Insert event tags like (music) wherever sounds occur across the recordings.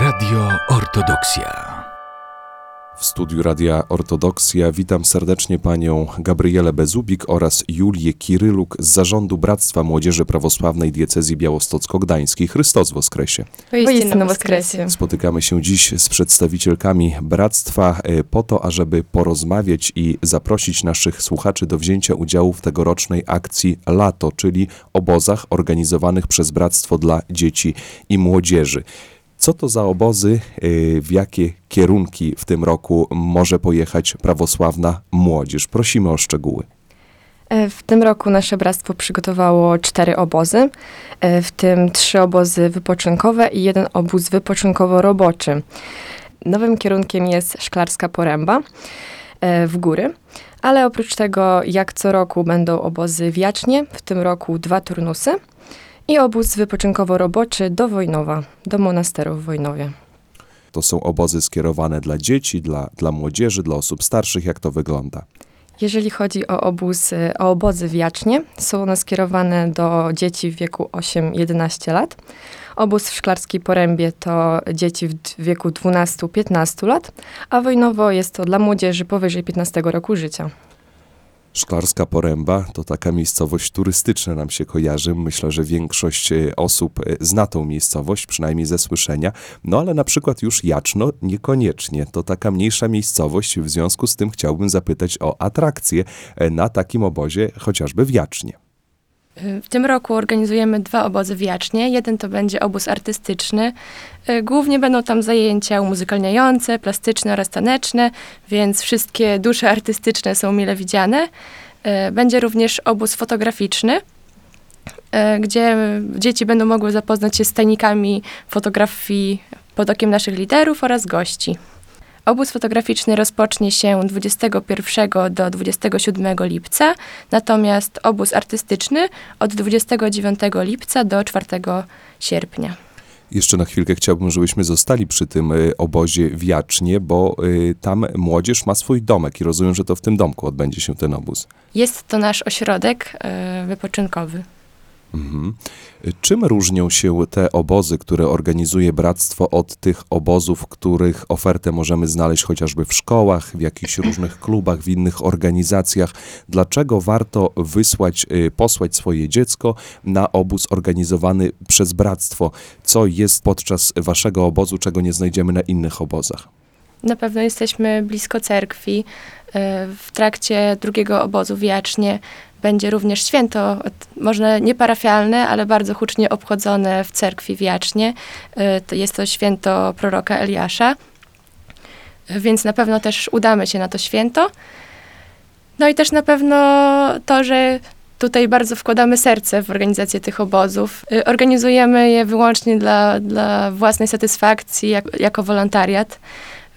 Radio Ortodoksja. W studiu Radia Ortodoksja witam serdecznie panią Gabrielę Bezubik oraz Julię Kiryluk z Zarządu Bractwa Młodzieży Prawosławnej Diecezji Białostocko-Gdańskiej. Chrystus Woskresie. Woskresie. Spotykamy się dziś z przedstawicielkami bractwa e, po to, ażeby porozmawiać i zaprosić naszych słuchaczy do wzięcia udziału w tegorocznej akcji Lato, czyli obozach organizowanych przez Bractwo dla Dzieci i Młodzieży. Co to za obozy, y, w jakie kierunki w tym roku może pojechać prawosławna młodzież? Prosimy o szczegóły. E, W tym roku nasze bractwo przygotowało cztery obozy, e, w tym trzy obozy wypoczynkowe i jeden obóz wypoczynkowo-roboczy. Nowym kierunkiem jest Szklarska Poręba e, w góry, ale oprócz tego jak co roku będą obozy w Jacznie, w tym roku dwa turnusy i obóz wypoczynkowo-roboczy do Wojnowa, do monasteru w Wojnowie. To są obozy skierowane dla dzieci, dla, dla młodzieży, dla osób starszych. Jak to wygląda? Jeżeli chodzi o, obóz, y, o obozy w Jacznie, są one skierowane do dzieci w wieku 8-11 lat. Obóz w Szklarskiej Porębie to dzieci w wieku 12-15 lat, a Wojnowo jest to dla młodzieży powyżej 15 roku życia. Szklarska Poręba to taka miejscowość turystyczna nam się kojarzy. Myślę, że większość e, osób e, zna tą miejscowość, przynajmniej ze słyszenia. No ale na przykład już Jaczno niekoniecznie. To taka mniejsza miejscowość. W związku z tym chciałbym zapytać o atrakcje e, na takim obozie, chociażby w Jacznie. W tym roku organizujemy dwa obozy w Jacznie. Jeden to będzie obóz artystyczny. Y, Głównie będą tam zajęcia umuzykalniające, plastyczne oraz taneczne, więc wszystkie dusze artystyczne są mile widziane. Y, Będzie również obóz fotograficzny, y, gdzie dzieci będą mogły zapoznać się z tajnikami fotografii pod okiem naszych liderów oraz gości. Obóz fotograficzny rozpocznie się 21 do 27 lipca, natomiast obóz artystyczny od 29 lipca do 4 sierpnia. Jeszcze na chwilkę chciałbym, żebyśmy zostali przy tym y, obozie w Jacznie, bo y, tam młodzież ma swój domek i rozumiem, że to w tym domku odbędzie się ten obóz. Jest to nasz ośrodek e, wypoczynkowy. Mhm. Czym różnią się te obozy, które organizuje Bractwo, od tych obozów, których ofertę możemy znaleźć chociażby w szkołach, w jakichś różnych klubach, w innych organizacjach? Dlaczego warto wysłać, y, posłać swoje dziecko na obóz organizowany przez Bractwo? Co jest podczas waszego obozu, czego nie znajdziemy na innych obozach? Na pewno jesteśmy blisko cerkwi. E, W trakcie drugiego obozu w Jacznie będzie również święto, może nie parafialne, ale bardzo hucznie obchodzone w cerkwi w Jacznie. E, Jest to święto proroka Eliasza, E, więc na pewno też udamy się na to święto. No i też na pewno to, że tutaj bardzo wkładamy serce w organizację tych obozów. Organizujemy je wyłącznie dla, dla własnej satysfakcji, jak, jako wolontariat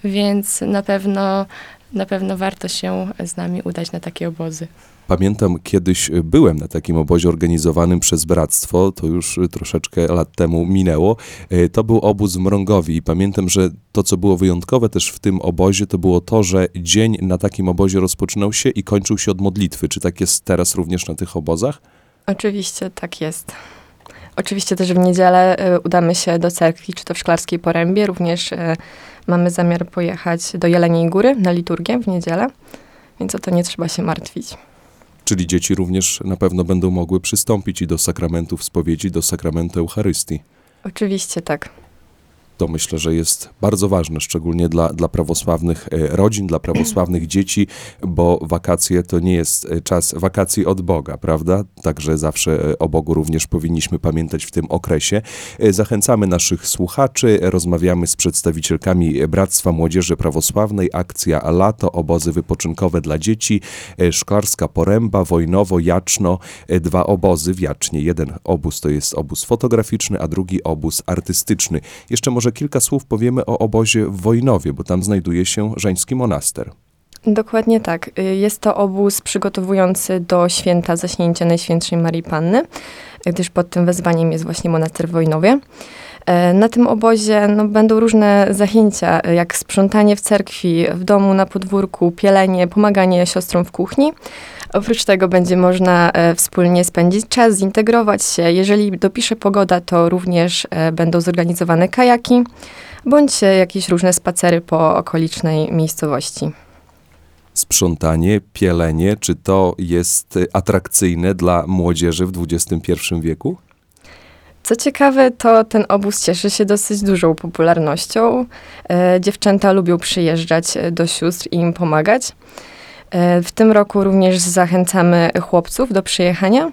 więc na pewno, na pewno warto się z nami udać na takie obozy. Pamiętam, kiedyś byłem na takim obozie organizowanym przez Bractwo, to już troszeczkę lat temu minęło. Y, To był obóz w Mrągowi i pamiętam, że to, co było wyjątkowe też w tym obozie, to było to, że dzień na takim obozie rozpoczynał się i kończył się od modlitwy. Czy tak jest teraz również na tych obozach? Oczywiście tak jest. Oczywiście też w niedzielę e, udamy się do cerkwi, czy to w Szklarskiej Porębie. Również e, mamy zamiar pojechać do Jeleniej Góry na liturgię w niedzielę, więc o to nie trzeba się martwić. Czyli dzieci również na pewno będą mogły przystąpić i do sakramentów spowiedzi, do sakramentu Eucharystii. Oczywiście tak. To myślę, że jest bardzo ważne, szczególnie dla, dla prawosławnych e, rodzin, dla prawosławnych dzieci, bo wakacje to nie jest e, czas wakacji od Boga, prawda? Także zawsze e, o Bogu również powinniśmy pamiętać w tym okresie. Zachęcamy naszych słuchaczy, rozmawiamy z przedstawicielkami Bractwa Młodzieży Prawosławnej, akcja Lato, obozy wypoczynkowe dla dzieci, Szklarska Poręba, Wojnowo, Jaczno, dwa obozy w Jacznie. Jeden obóz to jest obóz fotograficzny, a drugi obóz artystyczny. Jeszcze może kilka słów powiemy o obozie w Wojnowie, bo tam znajduje się żeński monaster. Dokładnie tak. Jest to obóz przygotowujący do święta zaśnięcia Najświętszej Marii Panny, gdyż pod tym wezwaniem jest właśnie monaster w Wojnowie. E, Na tym obozie no, będą różne zajęcia, e, jak sprzątanie w cerkwi, w domu, na podwórku, pielenie, pomaganie siostrom w kuchni. Oprócz tego będzie można e, wspólnie spędzić czas, zintegrować się. Jeżeli dopisze pogoda, to również będą zorganizowane kajaki, bądź jakieś różne spacery po okolicznej miejscowości. Sprzątanie, pielenie, czy to jest atrakcyjne dla młodzieży w XXI wieku? Co ciekawe, to ten obóz cieszy się dosyć dużą popularnością. E, dziewczęta lubią przyjeżdżać e, do sióstr i im pomagać. E, w tym roku również zachęcamy chłopców do przyjechania.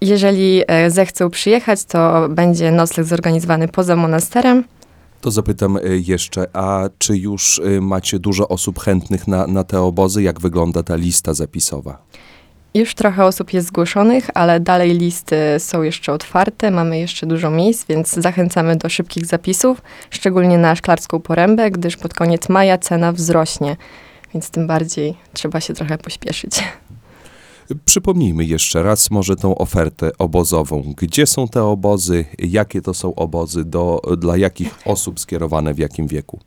Jeżeli zechcą przyjechać, to będzie nocleg zorganizowany poza monasterem. To zapytam jeszcze, a czy już macie dużo osób chętnych na, na te obozy? Jak wygląda ta lista zapisowa? Już trochę osób jest zgłoszonych, ale dalej listy są jeszcze otwarte, mamy jeszcze dużo miejsc, więc zachęcamy do szybkich zapisów, szczególnie na Szklarską Porębę, gdyż pod koniec maja cena wzrośnie, więc tym bardziej trzeba się trochę pośpieszyć. Przypomnijmy jeszcze raz może tą ofertę obozową. Gdzie są te obozy? Jakie to są obozy? Do, dla jakich osób skierowane w jakim wieku?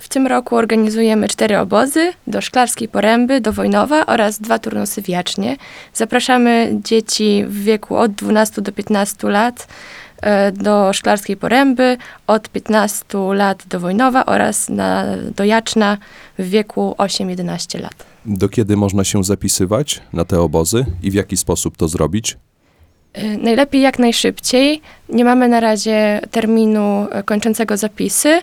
W tym roku organizujemy cztery obozy do Szklarskiej Poręby, do Wojnowa oraz dwa turnusy w Jacznie. Zapraszamy dzieci w wieku od 12 do 15 lat e, do Szklarskiej Poręby, od 15 lat do Wojnowa oraz na, do Jaczna w wieku 8-11 lat. Do kiedy można się zapisywać na te obozy i w jaki sposób to zrobić? Y, Najlepiej jak najszybciej. Nie mamy na razie terminu e, kończącego zapisy.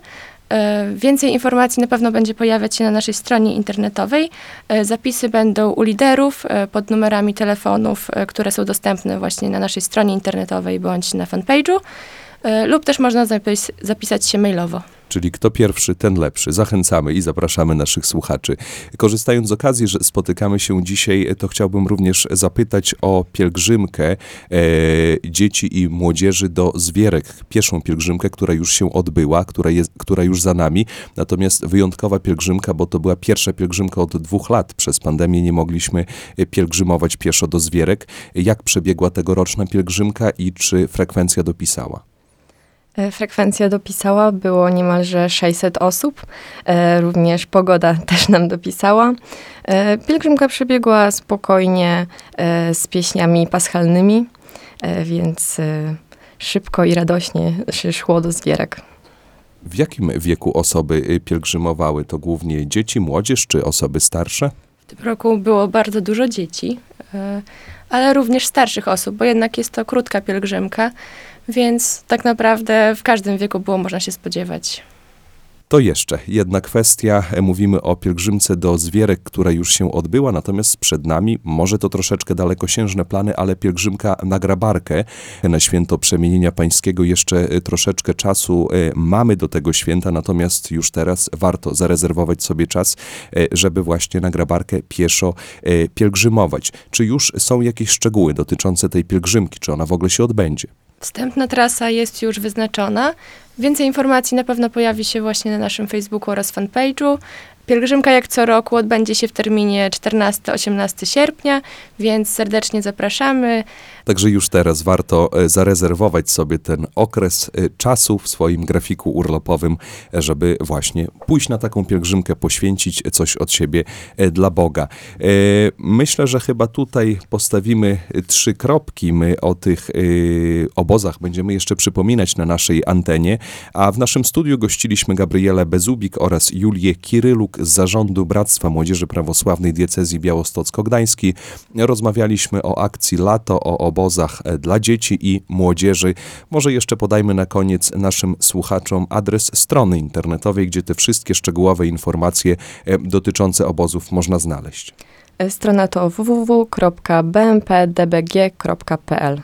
E, Więcej informacji na pewno będzie pojawiać się na naszej stronie internetowej. E, Zapisy będą u liderów e, pod numerami telefonów, które są dostępne właśnie na naszej stronie internetowej bądź na fanpage'u. Lub też można zapis- zapisać się mailowo. Czyli kto pierwszy, ten lepszy. Zachęcamy i zapraszamy naszych słuchaczy. Korzystając z okazji, że spotykamy się dzisiaj, to chciałbym również zapytać o pielgrzymkę e, dzieci i młodzieży do Zwierek. Pierwszą pielgrzymkę, która już się odbyła, która, jest, która już za nami. Natomiast wyjątkowa pielgrzymka, bo to była pierwsza pielgrzymka od dwóch lat. Przez pandemię nie mogliśmy e, pielgrzymować pieszo do Zwierek. Jak przebiegła tegoroczna pielgrzymka i czy frekwencja dopisała? E, Frekwencja dopisała, było niemalże 600 osób. E, Również pogoda (laughs) też nam dopisała. E, Pielgrzymka przebiegła spokojnie z pieśniami paschalnymi, więc szybko i radośnie się szło do zbierek. W jakim wieku osoby y, pielgrzymowały? To głównie dzieci, młodzież czy osoby starsze? W tym roku było bardzo dużo dzieci, ale również starszych osób, bo jednak jest to krótka pielgrzymka, więc tak naprawdę w każdym wieku było można się spodziewać. To jeszcze jedna kwestia. E, Mówimy o pielgrzymce do Zwierek, która już się odbyła, natomiast przed nami, może to troszeczkę dalekosiężne plany, ale pielgrzymka na Grabarkę, na święto Przemienienia Pańskiego. Jeszcze e, troszeczkę czasu e, mamy do tego święta, natomiast już teraz warto zarezerwować sobie czas, e, żeby właśnie na Grabarkę pieszo e, pielgrzymować. Czy już są jakieś szczegóły dotyczące tej pielgrzymki? Czy ona w ogóle się odbędzie? Wstępna trasa jest już wyznaczona. Więcej informacji na pewno pojawi się właśnie na naszym Facebooku oraz fanpage'u. Pielgrzymka jak co roku odbędzie się w terminie 14-18 sierpnia, więc serdecznie zapraszamy. Także już teraz warto e, zarezerwować sobie ten okres e, czasu w swoim grafiku urlopowym, e, żeby właśnie pójść na taką pielgrzymkę, poświęcić coś od siebie dla Boga. Myślę, że chyba tutaj postawimy trzy kropki. My o tych obozach będziemy jeszcze przypominać na naszej antenie, a w naszym studiu gościliśmy Gabrielę Bezubik oraz Julię Kiryluk z Zarządu Bractwa Młodzieży Prawosławnej Diecezji Białostocko-Gdańskiej. Rozmawialiśmy o akcji Lato, o obozach e, dla dzieci i młodzieży. Może jeszcze podajmy na koniec naszym słuchaczom adres strony internetowej, gdzie te wszystkie szczegółowe informacje e, dotyczące obozów można znaleźć. E, Strona to www.bmpdbg.pl.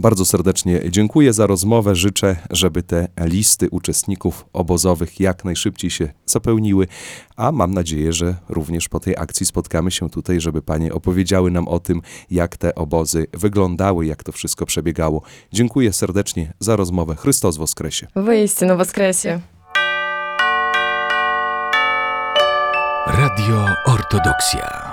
Bardzo serdecznie dziękuję za rozmowę. Życzę, żeby te listy uczestników obozowych jak najszybciej się zapełniły, a mam nadzieję, że również po tej akcji spotkamy się tutaj, żeby panie opowiedziały nam o tym, jak te obozy wyglądały, jak to wszystko przebiegało. Dziękuję serdecznie za rozmowę. Chrystus Woskresie. Woistinu Woskresie. Radio Ortodoksja.